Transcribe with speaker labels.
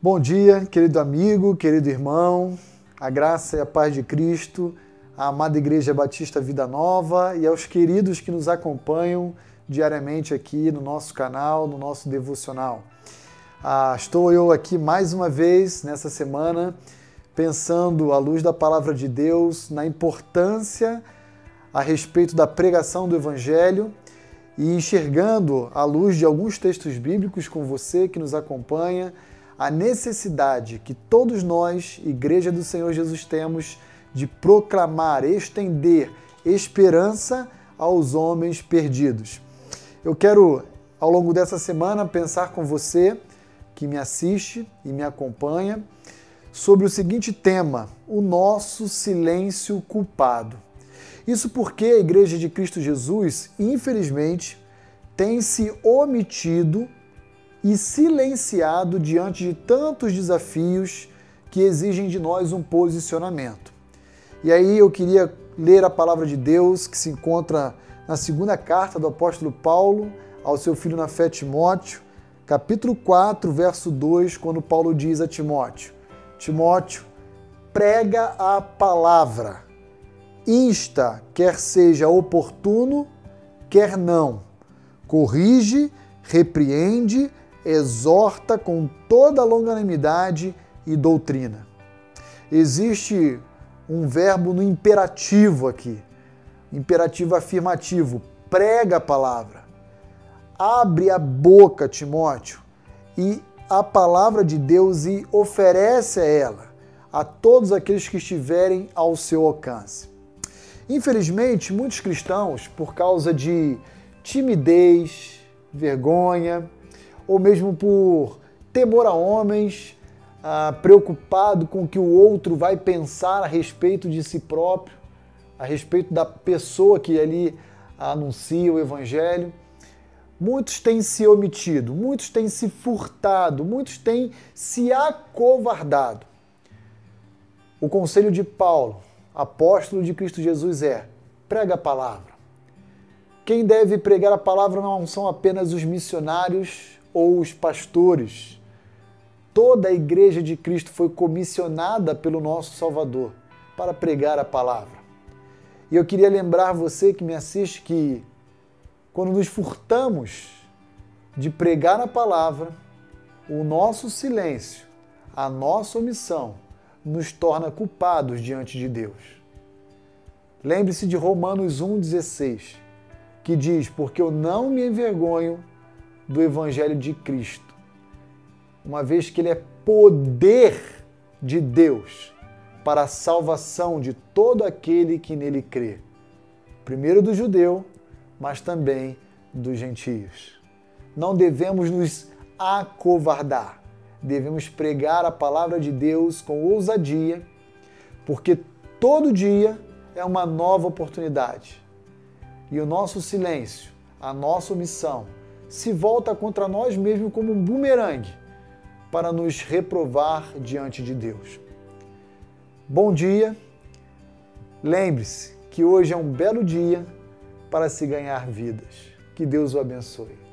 Speaker 1: Bom dia, querido amigo, querido irmão, a graça e a paz de Cristo, a amada Igreja Batista Vida Nova e aos queridos que nos acompanham diariamente aqui no nosso canal, no nosso devocional. Ah, estou eu aqui mais uma vez nessa semana pensando à luz da palavra de Deus na importância a respeito da pregação do Evangelho e enxergando à luz de alguns textos bíblicos com você que nos acompanha a necessidade que todos nós, Igreja do Senhor Jesus, temos de proclamar, estender esperança aos homens perdidos. Eu quero, ao longo dessa semana, pensar com você que me assiste e me acompanha sobre o seguinte tema: o nosso silêncio culpado. Isso porque a Igreja de Cristo Jesus, infelizmente, tem se omitido e silenciado diante de tantos desafios que exigem de nós um posicionamento. E aí eu queria ler a palavra de Deus que se encontra na segunda carta do apóstolo Paulo ao seu filho na fé Timóteo, capítulo 4, verso 2, quando Paulo diz a Timóteo: Timóteo, prega a palavra, insta, quer seja oportuno, quer não, corrige, repreende, exorta com toda longanimidade e doutrina. Existe um verbo no imperativo aqui, imperativo afirmativo, prega a palavra. Abre a boca, Timóteo, e a palavra de Deus e oferece a ela a todos aqueles que estiverem ao seu alcance. Infelizmente, muitos cristãos, por causa de timidez, vergonha, ou mesmo por temor a homens, ah, preocupado com o que o outro vai pensar a respeito de si próprio, a respeito da pessoa que ali anuncia o Evangelho. Muitos têm se omitido, muitos têm se furtado, muitos têm se acovardado. O conselho de Paulo, apóstolo de Cristo Jesus, é: prega a palavra. Quem deve pregar a palavra não são apenas os missionários ou os pastores. Toda a igreja de Cristo foi comissionada pelo nosso Salvador para pregar a palavra. E eu queria lembrar você que me assiste que quando nos furtamos de pregar a palavra, o nosso silêncio, a nossa omissão, nos torna culpados diante de Deus. Lembre-se de Romanos 1,16, que diz: Porque eu não me envergonho do Evangelho de Cristo, uma vez que ele é poder de Deus para a salvação de todo aquele que nele crê, primeiro do judeu, mas também dos gentios. Não devemos nos acovardar, devemos pregar a palavra de Deus com ousadia, porque todo dia é uma nova oportunidade. E o nosso silêncio, a nossa omissão, se volta contra nós mesmos como um bumerangue para nos reprovar diante de Deus. Bom dia. Lembre-se que hoje é um belo dia para se ganhar vidas. Que Deus o abençoe.